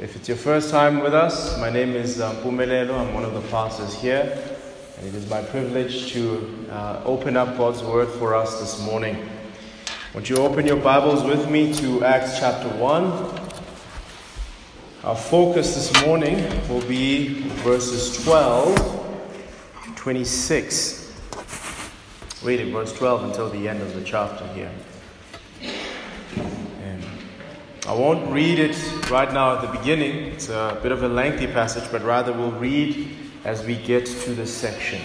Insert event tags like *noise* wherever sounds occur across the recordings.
If it's your first time with us, my name is um, Pumelelo. I'm one of the pastors here, and it is my privilege to uh, open up God's Word for us this morning. Won't you open your Bibles with me to Acts chapter 1? Our focus this morning will be verses 12 to 26. Read it verse 12 until the end of the chapter here. I won't read it right now at the beginning, it's a bit of a lengthy passage, but rather we'll read as we get to this section.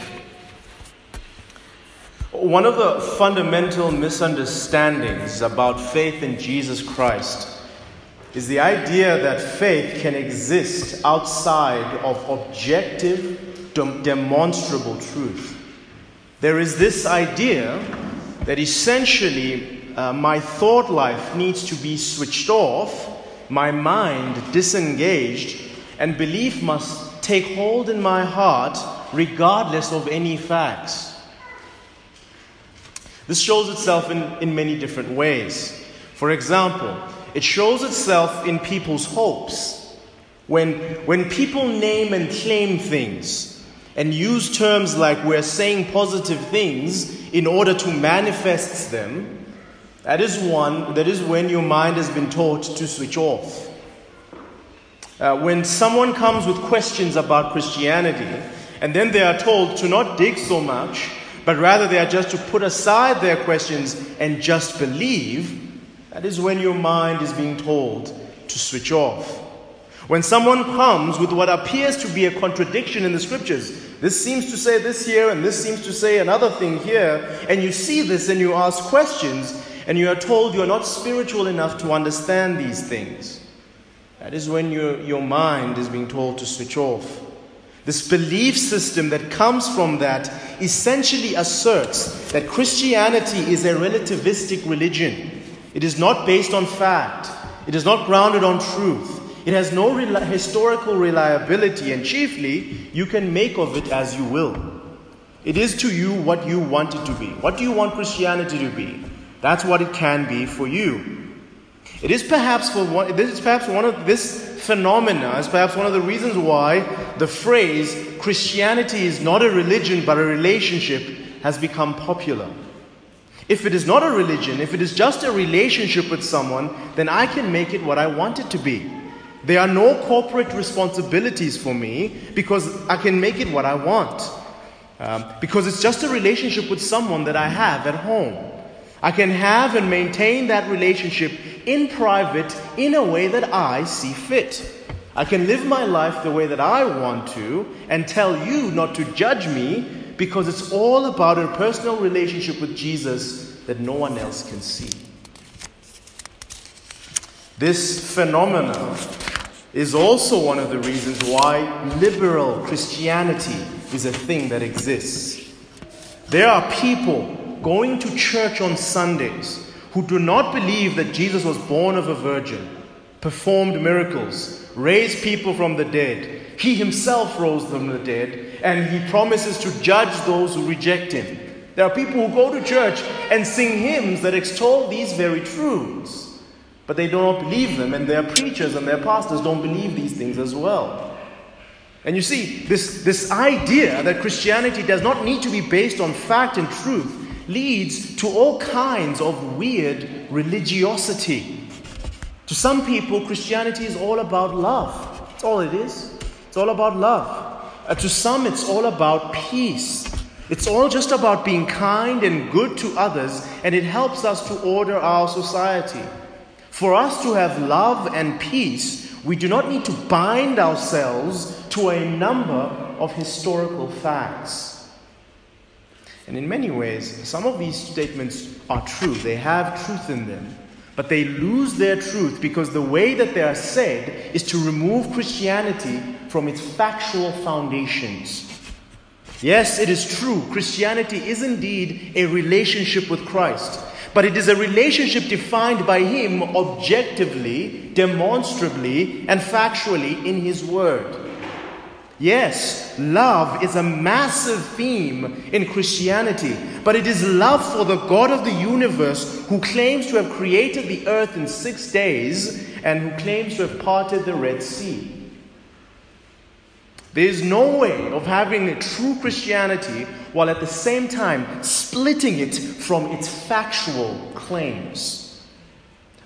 One of the fundamental misunderstandings about faith in Jesus Christ is the idea that faith can exist outside of objective, demonstrable truth. There is this idea that essentially uh, my thought life needs to be switched off, my mind disengaged, and belief must take hold in my heart regardless of any facts. This shows itself in, in many different ways. For example, it shows itself in people's hopes. When, when people name and claim things and use terms like we're saying positive things in order to manifest them, that is one, that is when your mind has been taught to switch off. Uh, when someone comes with questions about Christianity, and then they are told to not dig so much, but rather they are just to put aside their questions and just believe, that is when your mind is being told to switch off. When someone comes with what appears to be a contradiction in the scriptures, this seems to say this here and this seems to say another thing here, and you see this and you ask questions, and you are told you are not spiritual enough to understand these things. That is when your, your mind is being told to switch off. This belief system that comes from that essentially asserts that Christianity is a relativistic religion. It is not based on fact. It is not grounded on truth. It has no historical reliability, and chiefly, you can make of it as you will. It is to you what you want it to be. What do you want Christianity to be? That's what it can be for you. It is perhaps for one, this is perhaps one of this phenomena is perhaps one of the reasons why the phrase Christianity is not a religion but a relationship has become popular. If it is not a religion, if it is just a relationship with someone, then I can make it what I want it to be. There are no corporate responsibilities for me because I can make it what I want. Um, because it's just a relationship with someone that I have at home. I can have and maintain that relationship in private in a way that I see fit. I can live my life the way that I want to and tell you not to judge me because it's all about a personal relationship with Jesus that no one else can see. This phenomenon is also one of the reasons why liberal Christianity is a thing that exists. There are people going to church on Sundays who do not believe that Jesus was born of a virgin, performed miracles, raised people from the dead. He himself rose from the dead and he promises to judge those who reject him. There are people who go to church and sing hymns that extol these very truths, but they do not believe them, and their preachers and their pastors don't believe these things as well. And you see, this, this idea that Christianity does not need to be based on fact and truth leads to all kinds of weird religiosity. To some people, Christianity is all about love. That's all it is. It's all about love. Uh, to some, it's all about peace. It's all just about being kind and good to others, and it helps us to order our society. For us to have love and peace, we do not need to bind ourselves to a number of historical facts. And in many ways, some of these statements are true, they have truth in them. But they lose their truth because the way that they are said is to remove Christianity from its factual foundations. Yes, it is true, Christianity is indeed a relationship with Christ, but it is a relationship defined by Him objectively, demonstrably, and factually in His Word. Yes, love is a massive theme in Christianity, but it is love for the God of the universe who claims to have created the earth in six days and who claims to have parted the Red Sea. There is no way of having a true Christianity while at the same time splitting it from its factual claims.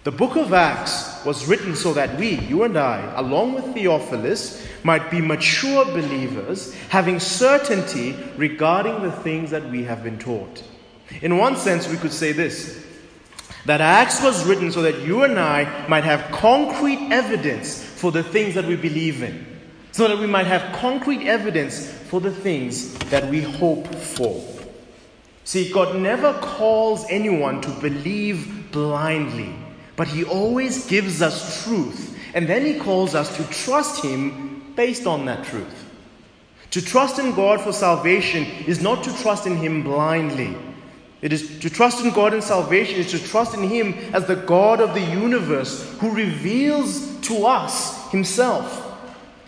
The book of Acts was written so that we, you and I, along with Theophilus, might be mature believers, having certainty regarding the things that we have been taught. In one sense, we could say this that Acts was written so that you and I might have concrete evidence for the things that we believe in, so that we might have concrete evidence for the things that we hope for. See, God never calls anyone to believe blindly. But He always gives us truth, and then He calls us to trust Him based on that truth. To trust in God for salvation is not to trust in Him blindly. It is to trust in God in salvation is to trust in Him as the God of the universe who reveals to us Himself.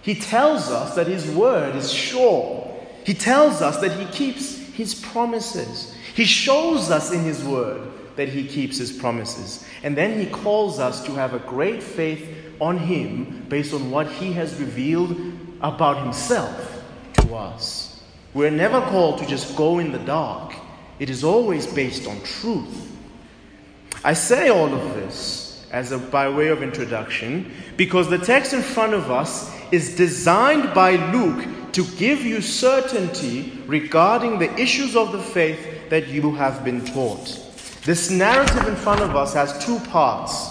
He tells us that His word is sure. He tells us that He keeps His promises. He shows us in His word that he keeps his promises. And then he calls us to have a great faith on him based on what he has revealed about himself to us. We're never called to just go in the dark, it is always based on truth. I say all of this as a, by way of introduction because the text in front of us is designed by Luke to give you certainty regarding the issues of the faith that you have been taught. This narrative in front of us has two parts.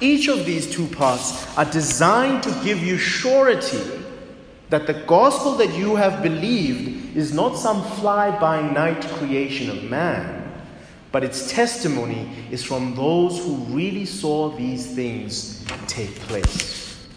Each of these two parts are designed to give you surety that the gospel that you have believed is not some fly by night creation of man, but its testimony is from those who really saw these things take place.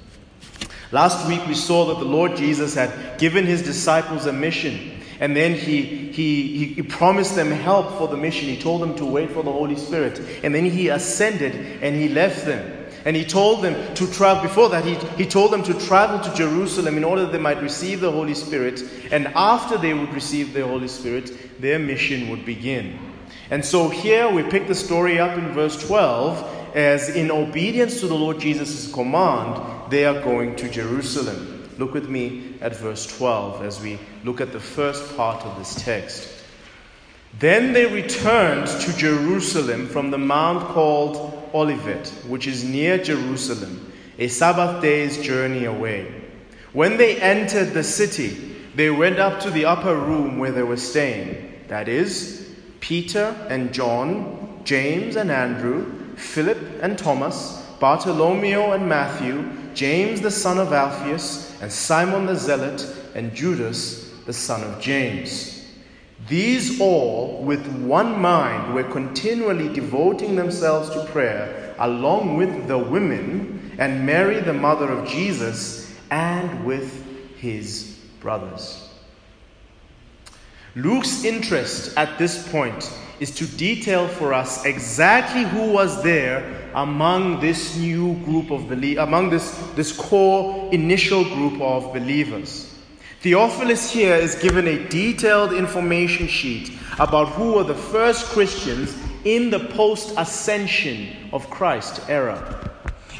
Last week we saw that the Lord Jesus had given his disciples a mission and then he, he, he promised them help for the mission. He told them to wait for the Holy Spirit. And then he ascended and he left them. And he told them to travel, before that, he, he told them to travel to Jerusalem in order that they might receive the Holy Spirit. And after they would receive the Holy Spirit, their mission would begin. And so here we pick the story up in verse 12 as in obedience to the Lord Jesus' command, they are going to Jerusalem. Look with me at verse 12 as we look at the first part of this text. Then they returned to Jerusalem from the mount called Olivet, which is near Jerusalem, a Sabbath day's journey away. When they entered the city, they went up to the upper room where they were staying. That is, Peter and John, James and Andrew, Philip and Thomas, Bartholomew and Matthew, James the son of Alphaeus, and Simon the Zealot, and Judas the son of James. These all, with one mind, were continually devoting themselves to prayer, along with the women, and Mary, the mother of Jesus, and with his brothers. Luke's interest at this point is to detail for us exactly who was there among this new group of believers, among this, this core initial group of believers. Theophilus here is given a detailed information sheet about who were the first Christians in the post ascension of Christ era.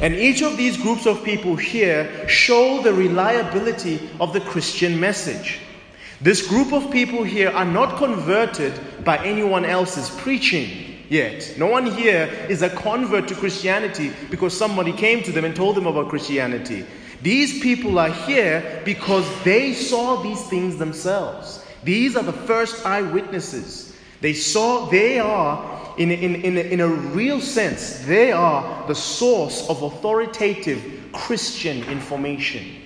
And each of these groups of people here show the reliability of the Christian message. This group of people here are not converted by anyone else's preaching yet. No one here is a convert to Christianity because somebody came to them and told them about Christianity. These people are here because they saw these things themselves. These are the first eyewitnesses. They saw, they are, in, in, in, in a real sense, they are the source of authoritative Christian information.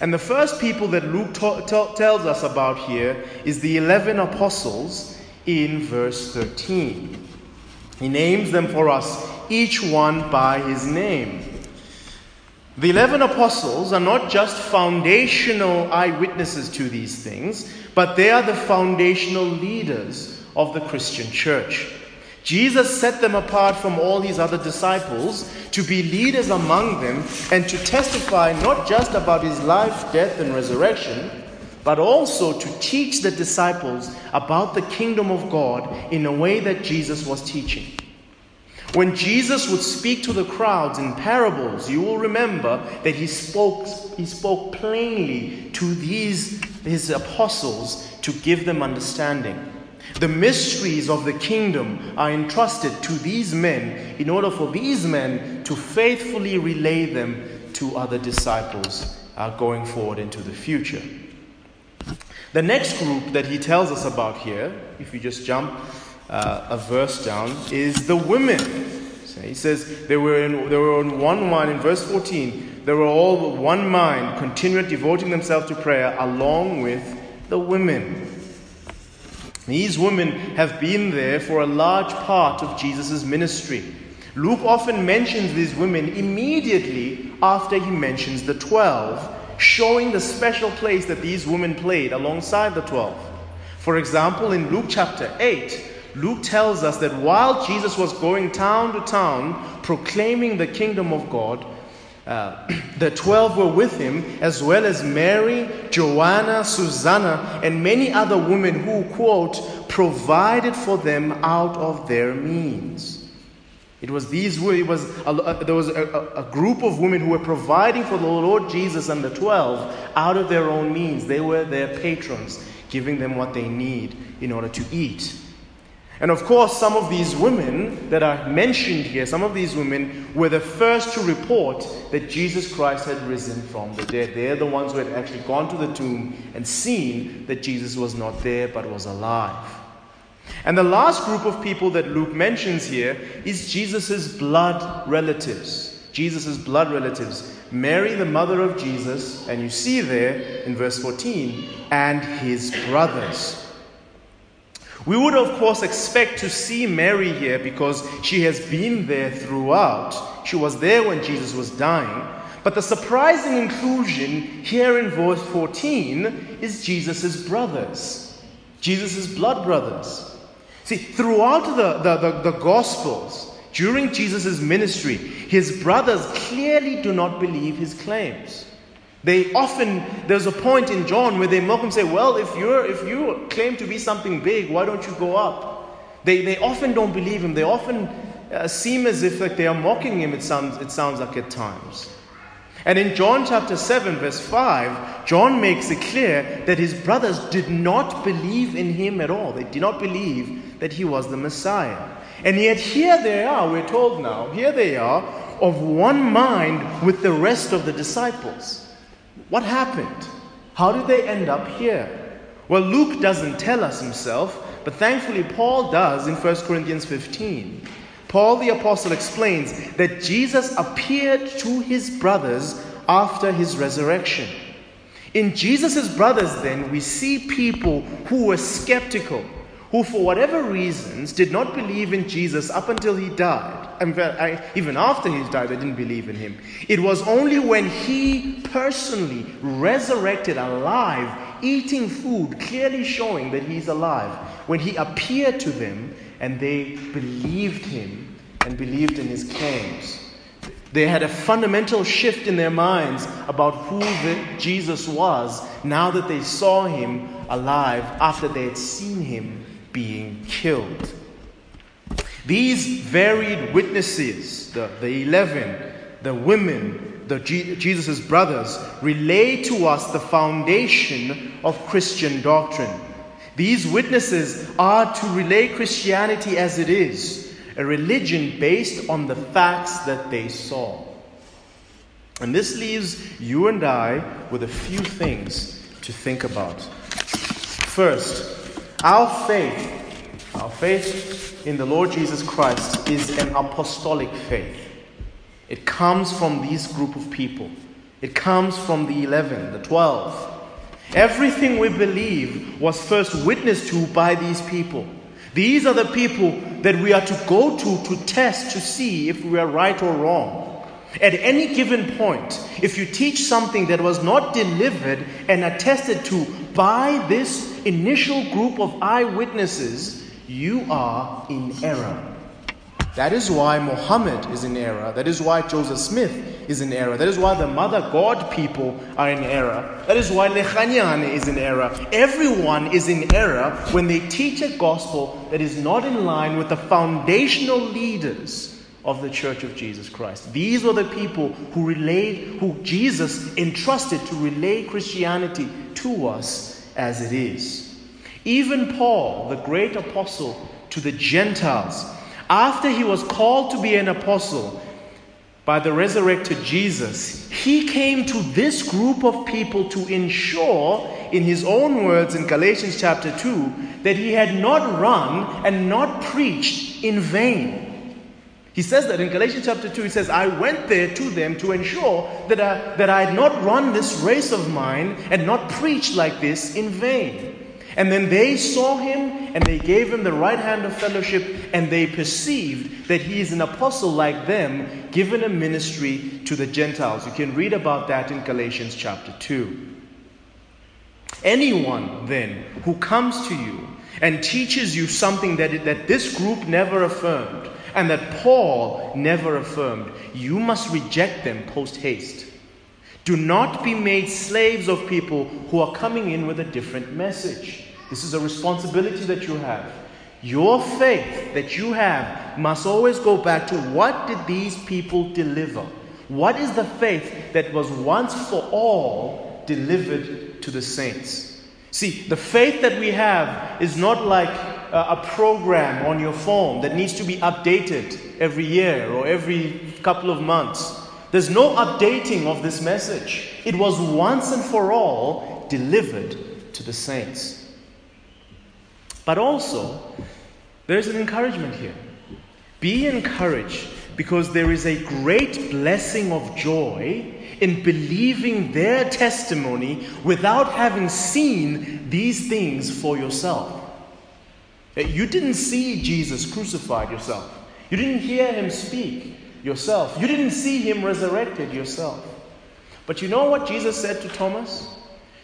And the first people that Luke t- t- tells us about here is the 11 apostles in verse 13. He names them for us, each one by his name. The 11 apostles are not just foundational eyewitnesses to these things, but they are the foundational leaders of the Christian church. Jesus set them apart from all his other disciples to be leaders among them and to testify not just about his life, death, and resurrection, but also to teach the disciples about the kingdom of God in a way that Jesus was teaching. When Jesus would speak to the crowds in parables, you will remember that he spoke, he spoke plainly to these his apostles to give them understanding. The mysteries of the kingdom are entrusted to these men in order for these men to faithfully relay them to other disciples uh, going forward into the future. The next group that he tells us about here, if you just jump uh, a verse down, is the women. So he says they were, in, they were in one mind, in verse 14, they were all one mind, continuing devoting themselves to prayer along with the women. These women have been there for a large part of Jesus' ministry. Luke often mentions these women immediately after he mentions the 12, showing the special place that these women played alongside the 12. For example, in Luke chapter 8, Luke tells us that while Jesus was going town to town proclaiming the kingdom of God, uh, *clears throat* the twelve were with him, as well as Mary, Joanna, Susanna, and many other women who, quote, provided for them out of their means. It was these it was a, there was a, a, group of women who were providing for the Lord Jesus and the twelve out of their own means. They were their patrons, giving them what they need in order to eat. And of course, some of these women that are mentioned here, some of these women were the first to report that Jesus Christ had risen from the dead. They're the ones who had actually gone to the tomb and seen that Jesus was not there but was alive. And the last group of people that Luke mentions here is Jesus' blood relatives. Jesus' blood relatives. Mary, the mother of Jesus, and you see there in verse 14, and his brothers. We would, of course, expect to see Mary here because she has been there throughout. She was there when Jesus was dying. But the surprising inclusion here in verse 14 is Jesus' brothers, Jesus' blood brothers. See, throughout the, the, the, the Gospels, during Jesus' ministry, his brothers clearly do not believe his claims. They often, there's a point in John where they mock him say, Well, if, you're, if you claim to be something big, why don't you go up? They, they often don't believe him. They often uh, seem as if like they are mocking him, it sounds, it sounds like at times. And in John chapter 7, verse 5, John makes it clear that his brothers did not believe in him at all. They did not believe that he was the Messiah. And yet, here they are, we're told now, here they are, of one mind with the rest of the disciples. What happened? How did they end up here? Well, Luke doesn't tell us himself, but thankfully Paul does in 1 Corinthians 15. Paul the Apostle explains that Jesus appeared to his brothers after his resurrection. In Jesus' brothers, then, we see people who were skeptical, who, for whatever reasons, did not believe in Jesus up until he died. Fact, even after he died, they didn't believe in him. It was only when he personally resurrected alive, eating food, clearly showing that he's alive, when he appeared to them and they believed him and believed in his claims. They had a fundamental shift in their minds about who Jesus was now that they saw him alive after they had seen him being killed. These varied witnesses, the, the 11, the women, the Jesus' brothers, relay to us the foundation of Christian doctrine. These witnesses are to relay Christianity as it is, a religion based on the facts that they saw. And this leaves you and I with a few things to think about. First, our faith, our faith in the Lord Jesus Christ is an apostolic faith. It comes from this group of people. It comes from the 11, the 12. Everything we believe was first witnessed to by these people. These are the people that we are to go to to test to see if we are right or wrong. At any given point, if you teach something that was not delivered and attested to by this initial group of eyewitnesses, you are in error. That is why Muhammad is in error. That is why Joseph Smith is in error. That is why the Mother God people are in error. That is why Lechanyane is in error. Everyone is in error when they teach a gospel that is not in line with the foundational leaders of the Church of Jesus Christ. These were the people who relayed, who Jesus entrusted to relay Christianity to us as it is. Even Paul, the great apostle to the Gentiles, after he was called to be an apostle by the resurrected Jesus, he came to this group of people to ensure, in his own words in Galatians chapter 2, that he had not run and not preached in vain. He says that in Galatians chapter 2, he says, I went there to them to ensure that I, that I had not run this race of mine and not preached like this in vain. And then they saw him and they gave him the right hand of fellowship and they perceived that he is an apostle like them, given a ministry to the Gentiles. You can read about that in Galatians chapter 2. Anyone then who comes to you and teaches you something that, that this group never affirmed, and that Paul never affirmed. You must reject them post haste. Do not be made slaves of people who are coming in with a different message. This is a responsibility that you have. Your faith that you have must always go back to what did these people deliver? What is the faith that was once for all delivered to the saints? See, the faith that we have is not like a program on your phone that needs to be updated every year or every couple of months. There's no updating of this message. It was once and for all delivered to the saints. But also, there's an encouragement here. Be encouraged because there is a great blessing of joy in believing their testimony without having seen these things for yourself. You didn't see Jesus crucified yourself. You didn't hear him speak yourself. You didn't see him resurrected yourself. But you know what Jesus said to Thomas?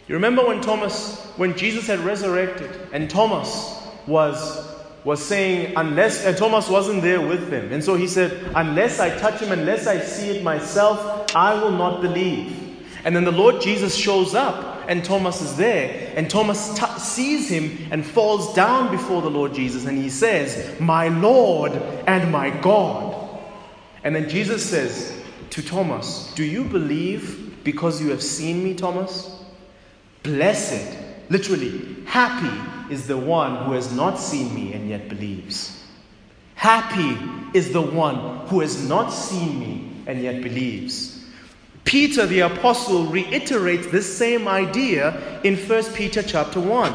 You remember when Thomas, when Jesus had resurrected, and Thomas was was saying, unless and Thomas wasn't there with them. And so he said, Unless I touch him, unless I see it myself, I will not believe. And then the Lord Jesus shows up and Thomas is there. And Thomas t- sees him and falls down before the Lord Jesus and he says, My Lord and my God. And then Jesus says to Thomas, Do you believe because you have seen me, Thomas? Blessed, literally, happy is the one who has not seen me and yet believes. Happy is the one who has not seen me and yet believes. Peter the apostle reiterates this same idea in 1 Peter chapter 1.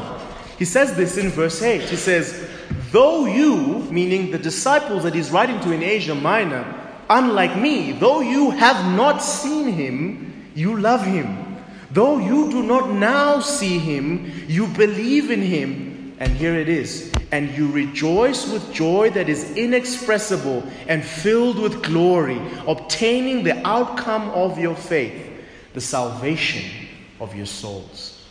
He says this in verse 8. He says, Though you, meaning the disciples that he's writing to in Asia Minor, unlike me, though you have not seen him, you love him. Though you do not now see him, you believe in him. And here it is and you rejoice with joy that is inexpressible and filled with glory, obtaining the outcome of your faith, the salvation of your souls.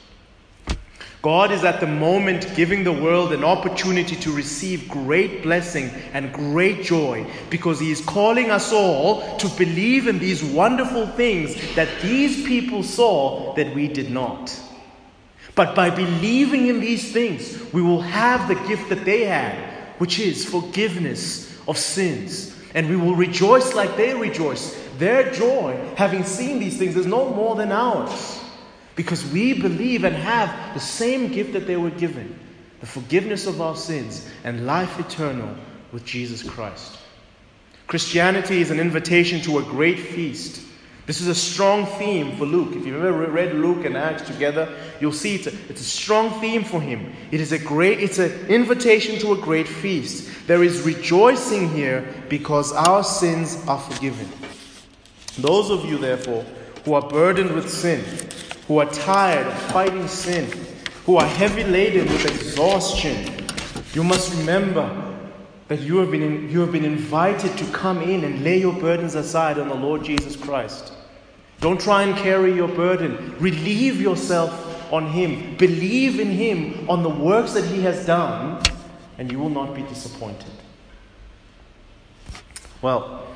God is at the moment giving the world an opportunity to receive great blessing and great joy because He is calling us all to believe in these wonderful things that these people saw that we did not. But by believing in these things, we will have the gift that they had, which is forgiveness of sins. And we will rejoice like they rejoice. Their joy, having seen these things, is no more than ours. Because we believe and have the same gift that they were given the forgiveness of our sins and life eternal with Jesus Christ. Christianity is an invitation to a great feast This is a strong theme for Luke. If you've ever read Luke and Acts together, you'll see it's a, it's a strong theme for him. It is a great, it's an invitation to a great feast. There is rejoicing here because our sins are forgiven. Those of you, therefore, who are burdened with sin, who are tired of fighting sin, who are heavy laden with exhaustion, you must remember that you have, been in, you have been invited to come in and lay your burdens aside on the Lord Jesus Christ. Don't try and carry your burden. Relieve yourself on Him. Believe in Him on the works that He has done, and you will not be disappointed. Well,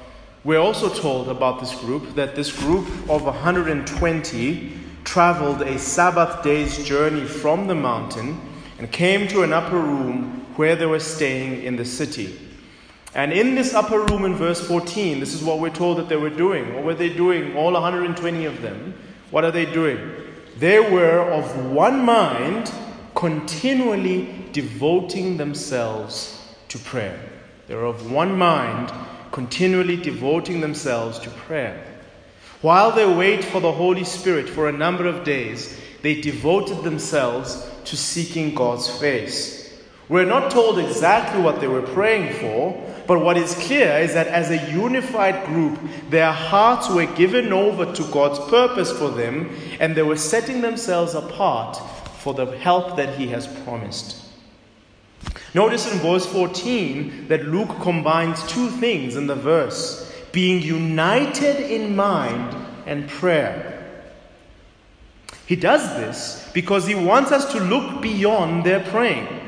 we're also told about this group that this group of 120 traveled a Sabbath day's journey from the mountain and came to an upper room where they were staying in the city. And in this upper room in verse 14, this is what we're told that they were doing. What were they doing? All 120 of them. What are they doing? They were of one mind, continually devoting themselves to prayer. They were of one mind, continually devoting themselves to prayer. While they wait for the Holy Spirit for a number of days, they devoted themselves to seeking God's face. We're not told exactly what they were praying for, but what is clear is that as a unified group, their hearts were given over to God's purpose for them, and they were setting themselves apart for the help that He has promised. Notice in verse 14 that Luke combines two things in the verse being united in mind and prayer. He does this because he wants us to look beyond their praying.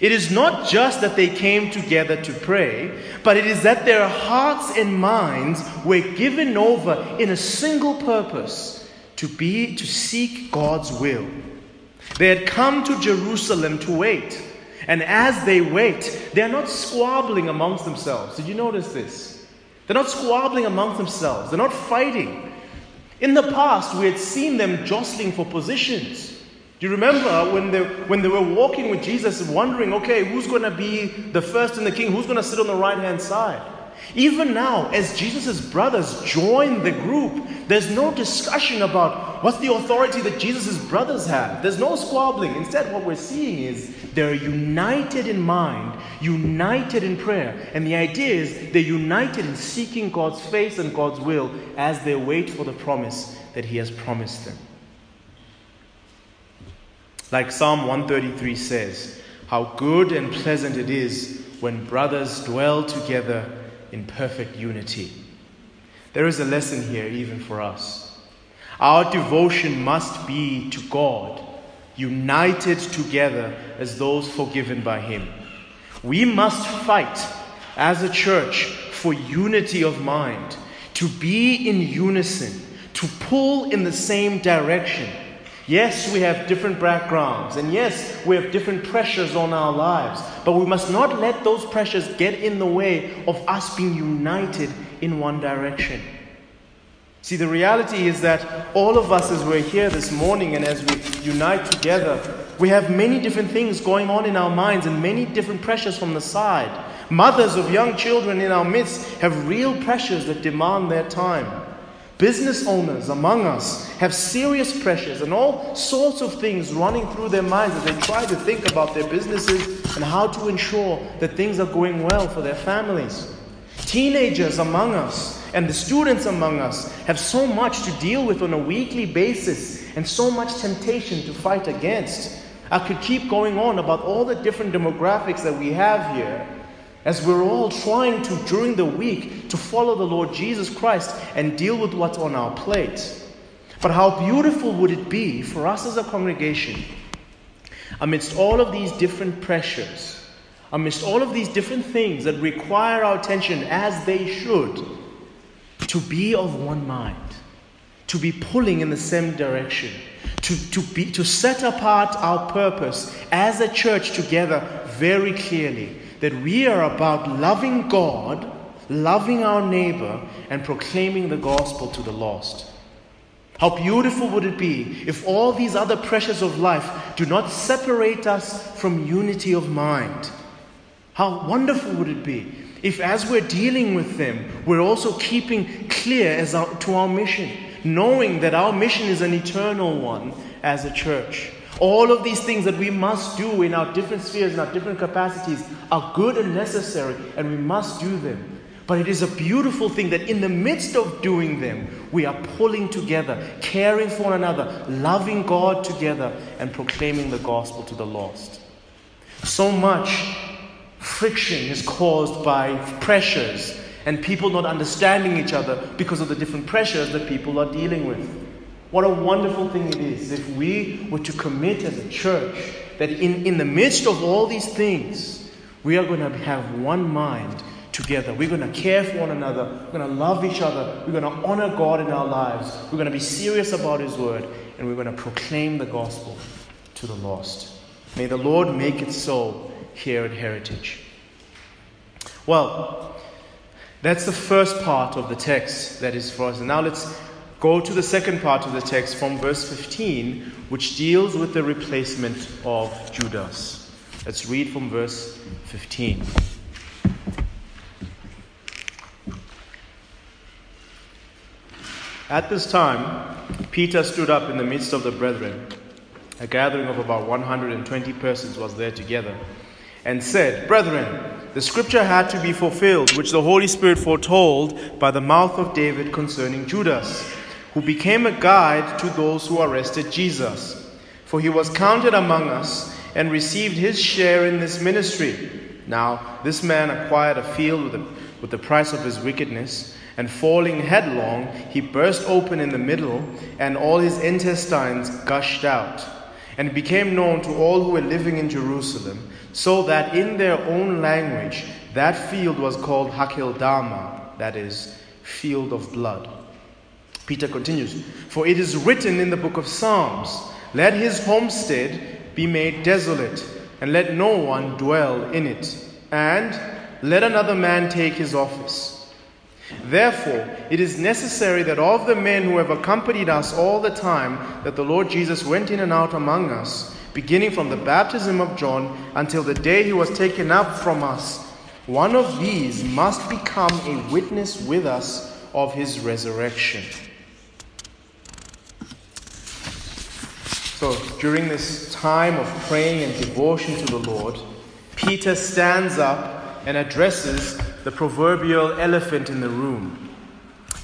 It is not just that they came together to pray, but it is that their hearts and minds were given over in a single purpose to be to seek God's will. They had come to Jerusalem to wait. And as they wait, they are not squabbling amongst themselves. Did you notice this? They're not squabbling amongst themselves. They're not fighting. In the past, we had seen them jostling for positions. Do you remember when they, when they were walking with Jesus wondering, okay, who's going to be the first in the king? Who's going to sit on the right hand side? Even now, as Jesus' brothers join the group, there's no discussion about what's the authority that Jesus' brothers have. There's no squabbling. Instead, what we're seeing is they're united in mind, united in prayer. And the idea is they're united in seeking God's face and God's will as they wait for the promise that He has promised them. Like Psalm 133 says, How good and pleasant it is when brothers dwell together in perfect unity. There is a lesson here, even for us. Our devotion must be to God, united together as those forgiven by Him. We must fight as a church for unity of mind, to be in unison, to pull in the same direction Yes, we have different backgrounds, and yes, we have different pressures on our lives, but we must not let those pressures get in the way of us being united in one direction. See, the reality is that all of us, as we're here this morning and as we unite together, we have many different things going on in our minds and many different pressures from the side. Mothers of young children in our midst have real pressures that demand their time. Business owners among us have serious pressures and all sorts of things running through their minds as they try to think about their businesses and how to ensure that things are going well for their families. Teenagers among us and the students among us have so much to deal with on a weekly basis and so much temptation to fight against. I could keep going on about all the different demographics that we have here as we're all trying to, during the week, to follow the Lord Jesus Christ and deal with what's on our plate. But how beautiful would it be for us as a congregation, amidst all of these different pressures, amidst all of these different things that require our attention as they should, to be of one mind, to be pulling in the same direction, to, to, be, to set apart our purpose as a church together very clearly that we are about loving God, loving our neighbor, and proclaiming the gospel to the lost. How beautiful would it be if all these other pressures of life do not separate us from unity of mind? How wonderful would it be if as we're dealing with them, we're also keeping clear as our, to our mission, knowing that our mission is an eternal one as a church. All of these things that we must do in our different spheres and our different capacities are good and necessary, and we must do them. But it is a beautiful thing that in the midst of doing them, we are pulling together, caring for one another, loving God together, and proclaiming the gospel to the lost. So much friction is caused by pressures and people not understanding each other because of the different pressures that people are dealing with. What a wonderful thing it is if we were to commit as a church that in, in the midst of all these things, we are going to have one mind together. We're going to care for one another. We're going to love each other. We're going to honor God in our lives. We're going to be serious about His word. And we're going to proclaim the gospel to the lost. May the Lord make it so here at Heritage. Well, that's the first part of the text that is for us. And now let's go to the second part of the text from verse 15, which deals with the replacement of Judas. Let's read from verse 15. At this time, Peter stood up in the midst of the brethren. A gathering of about 120 persons was there together, and said, Brethren, the scripture had to be fulfilled, which the Holy Spirit foretold by the mouth of David concerning Judas, who became a guide to those who arrested Jesus. For he was counted among us and received his share in this ministry. Now, this man acquired a field with the, with the price of his wickedness and falling headlong, he burst open in the middle, and all his intestines gushed out. And became known to all who were living in Jerusalem, so that in their own language that field was called Hakeldama, that is, field of blood. Peter continues, For it is written in the book of Psalms, Let his homestead be made desolate, and let no one dwell in it, and let another man take his office. Therefore, it is necessary that of the men who have accompanied us all the time that the Lord Jesus went in and out among us, beginning from the baptism of John until the day he was taken up from us, one of these must become a witness with us of his resurrection. So, during this time of praying and devotion to the Lord, Peter stands up and addresses the proverbial elephant in the room.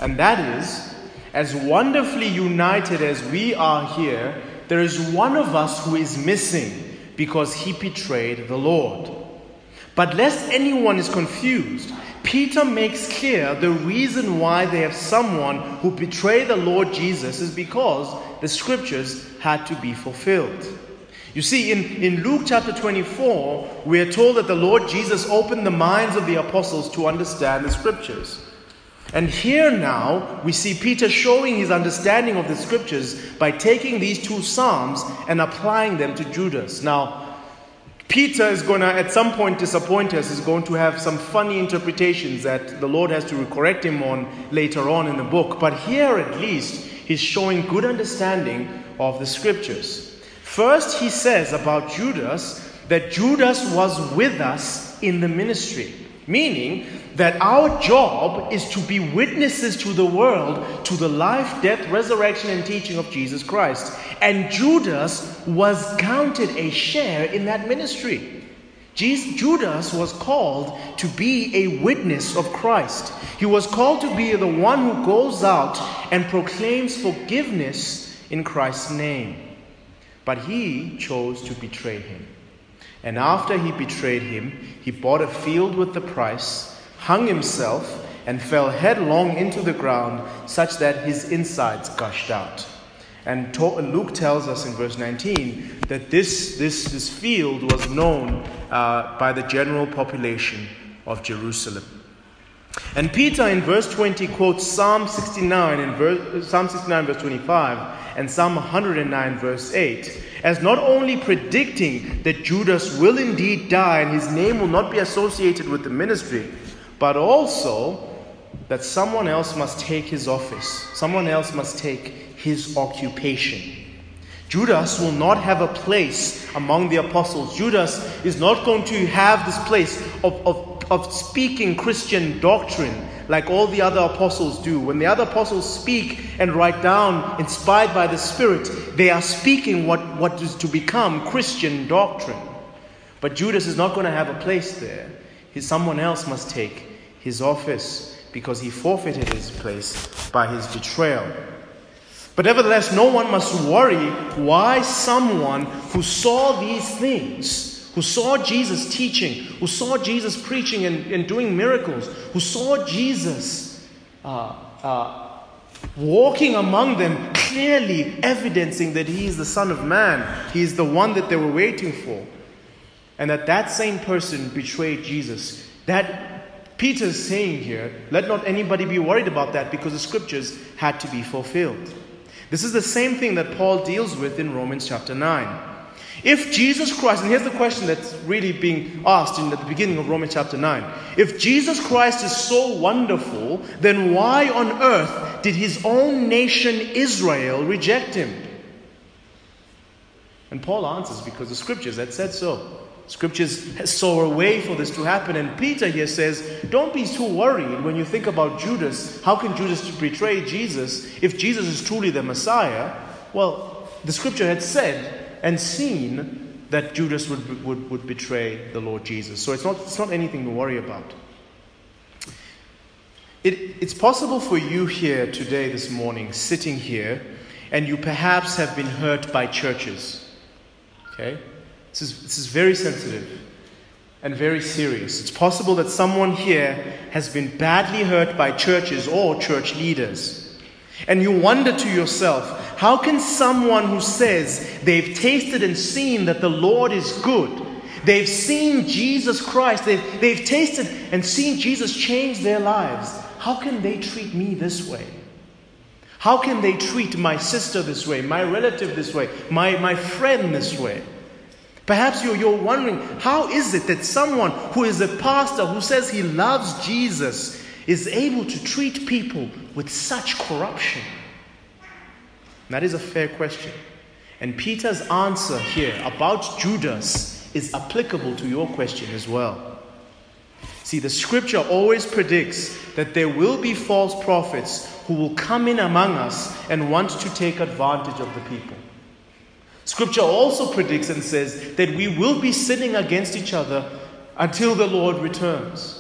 And that is, as wonderfully united as we are here, there is one of us who is missing because he betrayed the Lord. But lest anyone is confused, Peter makes clear the reason why they have someone who betrayed the Lord Jesus is because the scriptures had to be fulfilled. You see, in, in Luke chapter 24, we are told that the Lord Jesus opened the minds of the apostles to understand the scriptures. And here now, we see Peter showing his understanding of the scriptures by taking these two Psalms and applying them to Judas. Now, Peter is going to, at some point, disappoint us, He's going to have some funny interpretations that the Lord has to correct him on later on in the book. But here, at least, he's showing good understanding of the scriptures. First, he says about Judas that Judas was with us in the ministry, meaning that our job is to be witnesses to the world to the life, death, resurrection, and teaching of Jesus Christ. And Judas was counted a share in that ministry. Jesus, Judas was called to be a witness of Christ. He was called to be the one who goes out and proclaims forgiveness in Christ's name. But he chose to betray him. And after he betrayed him, he bought a field with the price, hung himself, and fell headlong into the ground, such that his insides gushed out. And Luke tells us in verse 19 that this, this, this field was known uh, by the general population of Jerusalem. And Peter in verse 20 quotes Psalm 69 in verse, Psalm 69 verse 25 and Psalm 109 verse 8 as not only predicting that Judas will indeed die and his name will not be associated with the ministry, but also that someone else must take his office, someone else must take his occupation. Judas will not have a place among the apostles. Judas is not going to have this place of, of of speaking Christian doctrine like all the other apostles do. When the other apostles speak and write down, inspired by the Spirit, they are speaking what, what is to become Christian doctrine. But Judas is not going to have a place there. someone else must take his office because he forfeited his place by his betrayal. But nevertheless, no one must worry why someone who saw these things, who saw Jesus teaching, who saw Jesus preaching and, and doing miracles, who saw Jesus uh, uh, walking among them, clearly evidencing that he is the Son of Man, he is the one that they were waiting for, and that that same person betrayed Jesus. That Peter's saying here, let not anybody be worried about that because the scriptures had to be fulfilled. This is the same thing that Paul deals with in Romans chapter 9. If Jesus Christ, and here's the question that's really being asked in the beginning of Romans chapter 9. If Jesus Christ is so wonderful, then why on earth did his own nation Israel reject him? And Paul answers because the scriptures had said so. Scriptures saw a way for this to happen. And Peter here says, Don't be too worried when you think about Judas. How can Judas betray Jesus if Jesus is truly the Messiah? Well, the scripture had said and seen that Judas would, would, would betray the Lord Jesus. So it's not, it's not anything to worry about. It, it's possible for you here today, this morning, sitting here, and you perhaps have been hurt by churches. Okay? This is, this is very sensitive and very serious. It's possible that someone here has been badly hurt by churches or church leaders. And you wonder to yourself, how can someone who says they've tasted and seen that the Lord is good, they've seen Jesus Christ, they've, they've tasted and seen Jesus change their lives, how can they treat me this way? How can they treat my sister this way, my relative this way, my, my friend this way? Perhaps you're, you're wondering how is it that someone who is a pastor who says he loves Jesus is able to treat people with such corruption? That is a fair question. And Peter's answer here about Judas is applicable to your question as well. See, the scripture always predicts that there will be false prophets who will come in among us and want to take advantage of the people. Scripture also predicts and says that we will be sinning against each other until the Lord returns.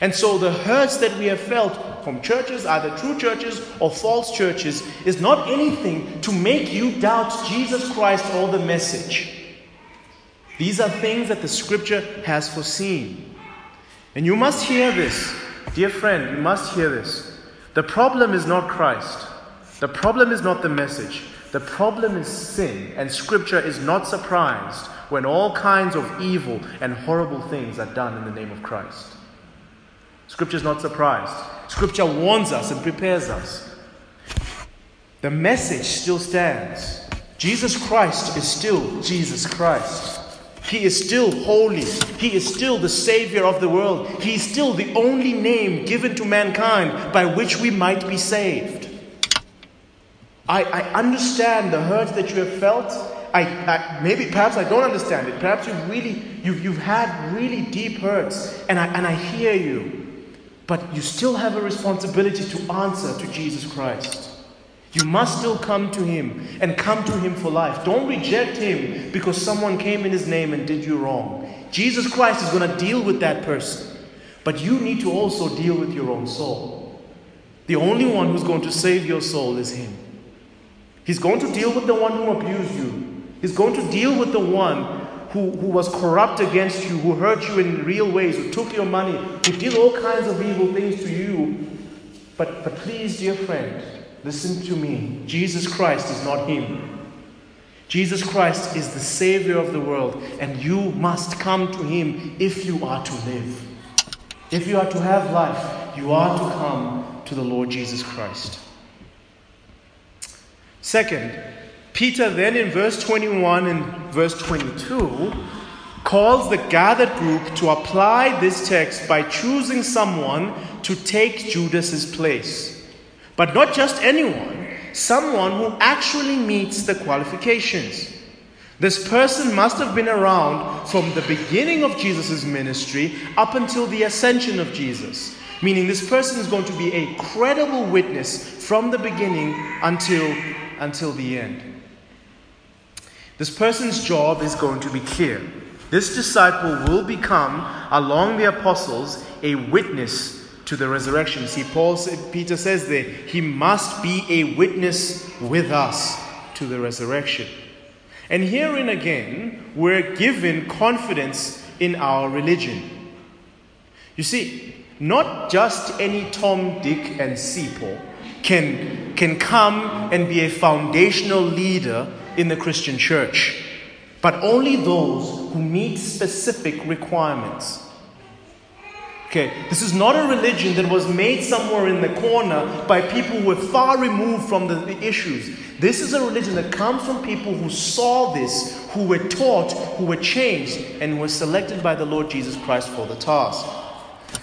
And so the hurts that we have felt from churches, either true churches or false churches, is not anything to make you doubt Jesus Christ or the message. These are things that the scripture has foreseen. And you must hear this, dear friend, you must hear this. The problem is not Christ, the problem is not the message. The problem is sin, and Scripture is not surprised when all kinds of evil and horrible things are done in the name of Christ. Scripture is not surprised. Scripture warns us and prepares us. The message still stands. Jesus Christ is still Jesus Christ. He is still holy. He is still the Savior of the world. He is still the only name given to mankind by which we might be saved. I, I understand the hurt that you have felt. I, I, maybe perhaps I don't understand it. Perhaps you've really you've, you've had really deep hurts, and I, and I hear you. But you still have a responsibility to answer to Jesus Christ. You must still come to Him and come to Him for life. Don't reject Him because someone came in His name and did you wrong. Jesus Christ is going to deal with that person. But you need to also deal with your own soul. The only one who's going to save your soul is Him. He's going to deal with the one who abused you. He's going to deal with the one who, who was corrupt against you, who hurt you in real ways, who took your money, who did all kinds of evil things to you. But, but please, dear friend, listen to me. Jesus Christ is not him. Jesus Christ is the Savior of the world, and you must come to him if you are to live. If you are to have life, you are to come to the Lord Jesus Christ. Second, Peter then in verse 21 and verse 22 calls the gathered group to apply this text by choosing someone to take Judas's place. But not just anyone, someone who actually meets the qualifications. This person must have been around from the beginning of Jesus' ministry up until the ascension of Jesus. Meaning, this person is going to be a credible witness from the beginning until, until the end. This person's job is going to be clear. This disciple will become, along the apostles, a witness to the resurrection. See, Paul, Peter says there, he must be a witness with us to the resurrection. And herein again, we're given confidence in our religion. You see, not just any Tom, Dick, and Sipho can, can come and be a foundational leader in the Christian church, but only those who meet specific requirements. Okay, this is not a religion that was made somewhere in the corner by people who were far removed from the, the, issues. This is a religion that comes from people who saw this, who were taught, who were changed, and were selected by the Lord Jesus Christ for the task.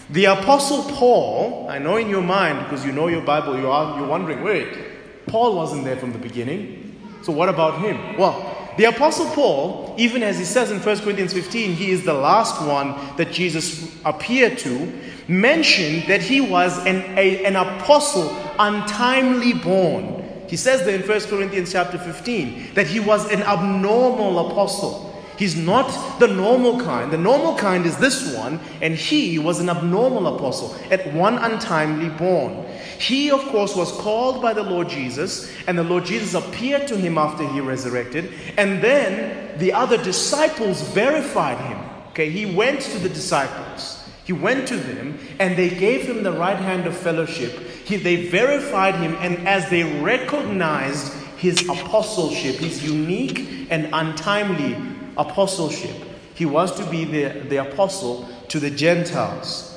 The Apostle Paul, I know in your mind, because you know your Bible, you are, you're wondering, wait, Paul wasn't there from the beginning. So what about him? Well, the Apostle Paul, even as he says in 1 Corinthians 15, he is the last one that Jesus appeared to, mentioned that he was an, a, an apostle untimely born. He says there in 1 Corinthians chapter 15 that he was an abnormal apostle. He's not the normal kind. The normal kind is this one, and he was an abnormal apostle, at one untimely born. He, of course, was called by the Lord Jesus, and the Lord Jesus appeared to him after he resurrected, and then the other disciples verified him. Okay, he went to the disciples, he went to them, and they gave him the right hand of fellowship. He, they verified him, and as they recognized his apostleship, his unique and untimely apostleship. He was to be the, the apostle to the Gentiles.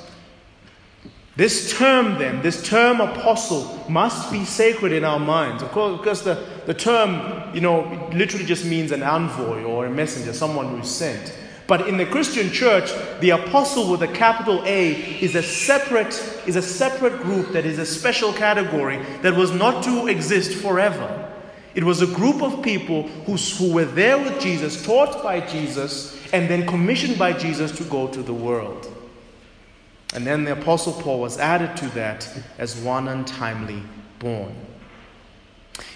This term, then, this term apostle, must be sacred in our minds. Of course, because the, the term, you know, literally just means an envoy or a messenger, someone who is sent. But in the Christian church, the apostle with a capital A is a separate, is a separate group that is a special category that was not to exist forever. It was a group of people who, who were there with Jesus, taught by Jesus, and then commissioned by Jesus to go to the world. And then the Apostle Paul was added to that as one untimely born.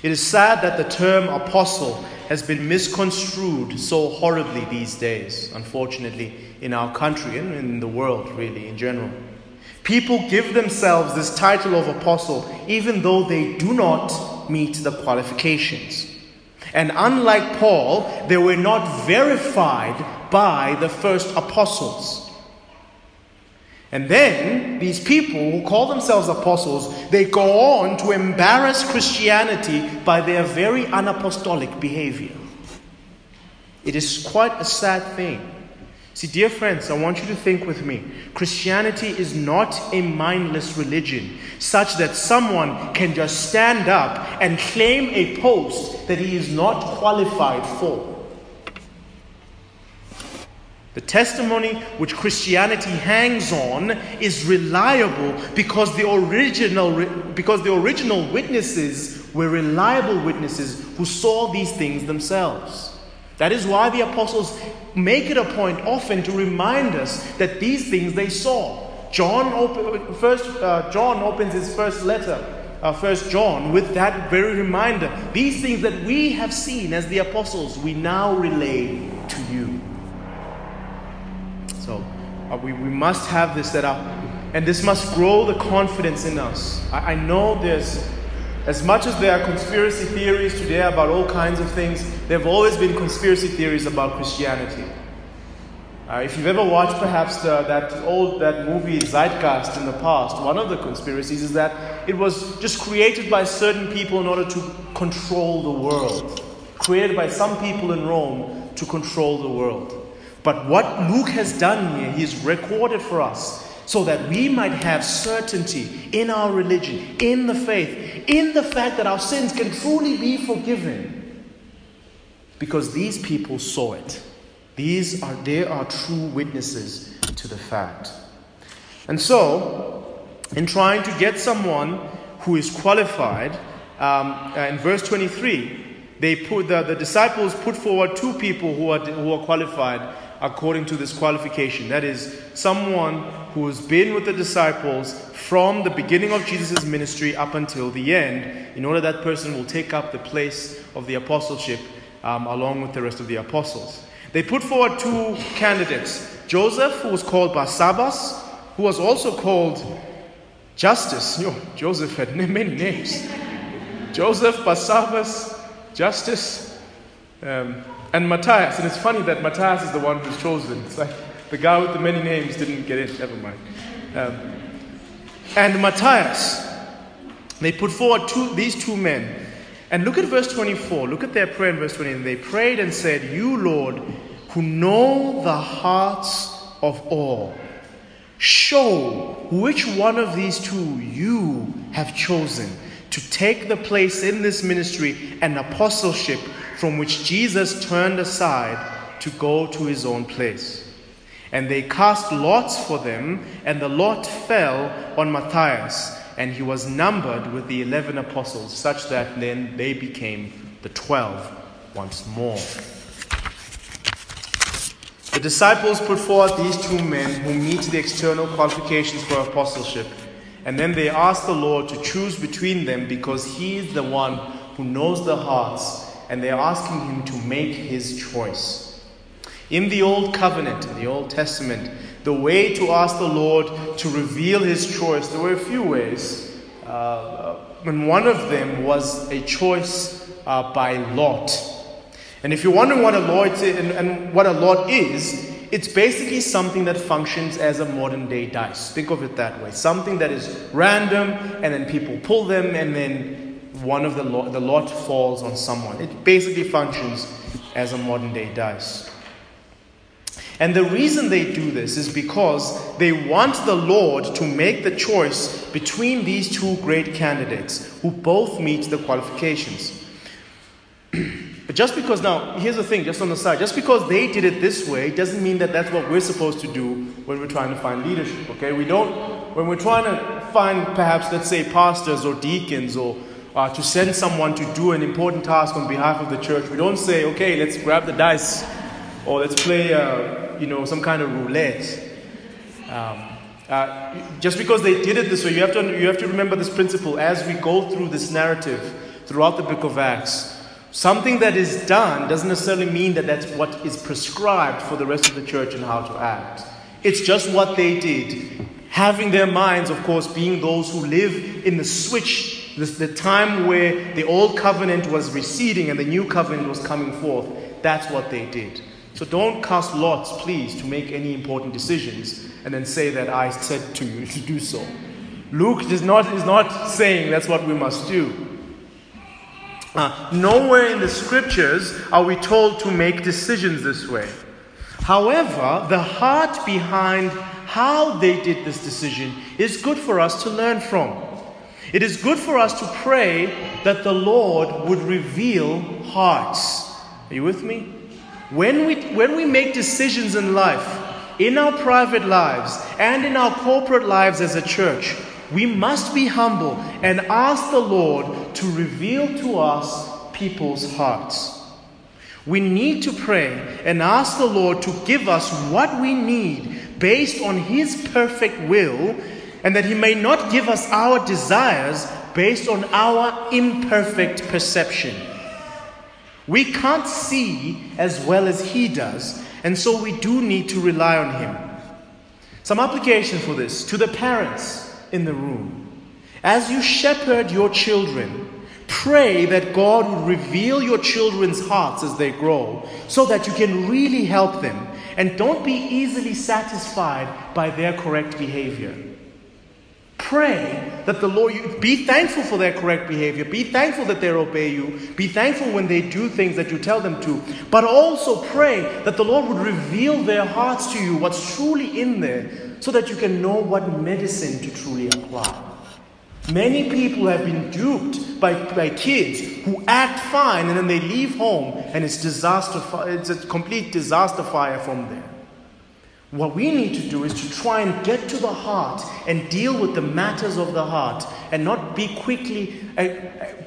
It is sad that the term apostle has been misconstrued so horribly these days, unfortunately, in our country and in the world, really, in general. People give themselves this title of apostle even though they do not meet the qualifications. And unlike Paul, they were not verified by the first apostles. And then these people who call themselves apostles, they go on to embarrass Christianity by their very unapostolic behavior. It is quite a sad thing. See, dear friends, I want you to think with me. Christianity is not a mindless religion, such that someone can just stand up and claim a post that he is not qualified for. The testimony which Christianity hangs on is reliable because the original, because the original witnesses were reliable witnesses who saw these things themselves. That is why the apostles make it a point often to remind us that these things they saw. John, op- first, uh, John opens his first letter, uh, First John, with that very reminder. These things that we have seen as the apostles, we now relay to you. So uh, we, we must have this set up, and this must grow the confidence in us. I, I know there's as much as there are conspiracy theories today about all kinds of things, there have always been conspiracy theories about Christianity. Uh, if you've ever watched perhaps the, that old that movie Zeitgeist in the past, one of the conspiracies is that it was just created by certain people in order to control the world. Created by some people in Rome to control the world. But what Luke has done here, he's recorded for us so that we might have certainty in our religion, in the faith, in the fact that our sins can truly be forgiven. Because these people saw it. These are they are true witnesses to the fact. And so, in trying to get someone who is qualified, um, uh, in verse 23, they put the, the disciples put forward two people who are, who are qualified according to this qualification. That is, someone who has been with the disciples from the beginning of Jesus' ministry up until the end, in order that person will take up the place of the apostleship um, along with the rest of the apostles. They put forward two candidates Joseph, who was called Barsabbas, who was also called Justus. Yo, Joseph had *laughs* many names. Joseph, Barsabbas, Justus, um, and Matthias. And it's funny that Matthias is the one who's chosen. It's like the guy with the many names didn't get in. Never mind. Um, and Matthias, they put forward two, these two men. And look at verse 24. Look at their prayer in verse 20. And They prayed and said, You, Lord, who know the hearts of all, show which one of these two you have chosen to take the place in this ministry and apostleship from which Jesus turned aside to go to his own place. And they cast lots for them, and the lot fell on Matthias, and he was numbered with the eleven apostles, such that then they became the twelve once more. The disciples put forth these two men who meet the external qualifications for apostleship and then they ask the Lord to choose between them because He is the one who knows the hearts, and they're asking Him to make His choice. In the Old Covenant, in the Old Testament, the way to ask the Lord to reveal His choice, there were a few ways. Uh, and one of them was a choice uh, by lot. And if you're wondering what a lot is, and, and what a lot is, it's basically something that functions as a modern day dice. Think of it that way. Something that is random, and then people pull them, and then one of the lot, the lot falls on someone. It basically functions as a modern day dice. And the reason they do this is because they want the Lord to make the choice between these two great candidates who both meet the qualifications. *clears throat* But just because, now, here's the thing, just on the side, just because they did it this way doesn't mean that that's what we're supposed to do when we're trying to find leadership, okay? We don't, when we're trying to find perhaps, let's say, pastors or deacons or uh, to send someone to do an important task on behalf of the church, we don't say, okay, let's grab the dice or let's play, uh, you know, some kind of roulette. Um, uh, just because they did it this way, you have, to, you have to remember this principle as we go through this narrative throughout the book of Acts. Something that is done doesn't necessarily mean that that's what is prescribed for the rest of the church and how to act. It's just what they did. Having their minds, of course, being those who live in the switch, the, the time where the old covenant was receding and the new covenant was coming forth. That's what they did. So don't cast lots, please, to make any important decisions and then say that I said to you *laughs* to do so. Luke is not, is not saying that's what we must do. Uh, nowhere in the scriptures are we told to make decisions this way. However, the heart behind how they did this decision is good for us to learn from. It is good for us to pray that the Lord would reveal hearts. Are you with me? When we, when we make decisions in life, in our private lives, and in our corporate lives as a church, we must be humble and ask the Lord to reveal to us people's hearts. We need to pray and ask the Lord to give us what we need based on His perfect will, and that He may not give us our desires based on our imperfect perception. We can't see as well as He does, and so we do need to rely on Him. Some application for this to the parents in the room. As you shepherd your children, pray that God would reveal your children's hearts as they grow so that you can really help them. And don't be easily satisfied by their correct behavior. Pray that the Lord, you, be thankful for their correct behavior. Be thankful that they obey you. Be thankful when they do things that you tell them to. But also pray that the Lord would reveal their hearts to you, what's truly in there, so that you can know what medicine to truly apply. Many people have been duped by, by kids who act fine and then they leave home and it's disaster. It's a complete disaster fire from there. What we need to do is to try and get to the heart and deal with the matters of the heart and not be quickly uh,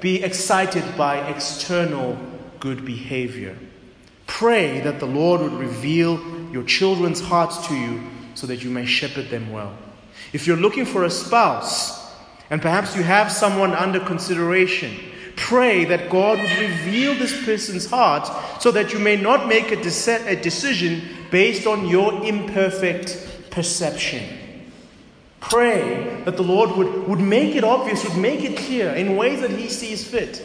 be excited by external good behavior. Pray that the Lord would reveal your children's hearts to you so that you may shepherd them well. If you're looking for a spouse, and perhaps you have someone under consideration, pray that God would reveal this person's heart so that you may not make a, de- a decision based on your imperfect perception. Pray that the Lord would, would make it obvious, would make it clear in ways that He sees fit.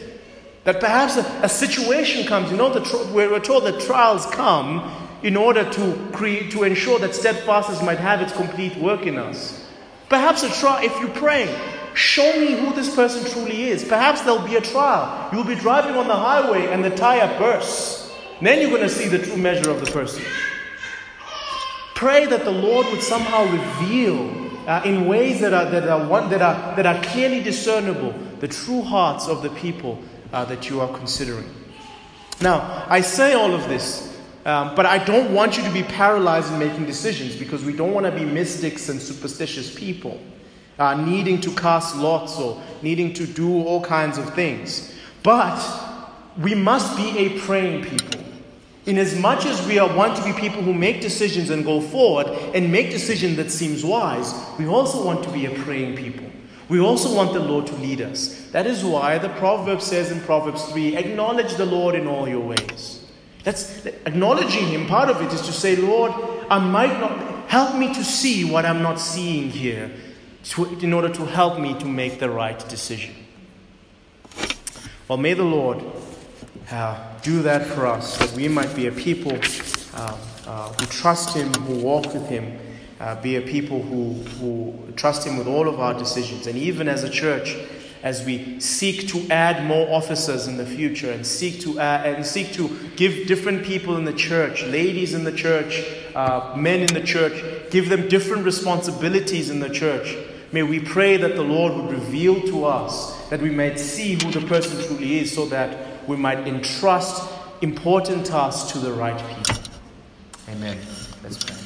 That perhaps a, a situation comes, you know, the, we're told that trials come in order to, create, to ensure that steadfastness might have its complete work in us. Perhaps a trial, if you pray, show me who this person truly is. Perhaps there'll be a trial. You'll be driving on the highway and the tire bursts. then you're going to see the true measure of the person. Pray that the Lord would somehow reveal uh, in ways that are, that, are one, that, are, that are clearly discernible the true hearts of the people uh, that you are considering. Now, I say all of this, um, but I don't want you to be paralyzed in making decisions because we don't want to be mystics and superstitious people, uh, needing to cast lots or needing to do all kinds of things. But we must be a praying people. In as much as we are, want to be people who make decisions and go forward and make decisions that seems wise, we also want to be a praying people. We also want the Lord to lead us. That is why the proverb says in Proverbs 3 acknowledge the Lord in all your ways. That's acknowledging Him. Part of it is to say, Lord, I might not help me to see what I'm not seeing here to, in order to help me to make the right decision. Well, may the Lord uh, do that for us, that we might be a people uh, uh, who trust Him, who walk with Him, uh, be a people who, who trust Him with all of our decisions. And even as a church, as we seek to add more officers in the future and seek to add, and seek to give different people in the church, ladies in the church, uh, men in the church, give them different responsibilities in the church. May we pray that the Lord would reveal to us that we might see who the person truly is, so that we might entrust important tasks to the right people. Amen. Let's pray.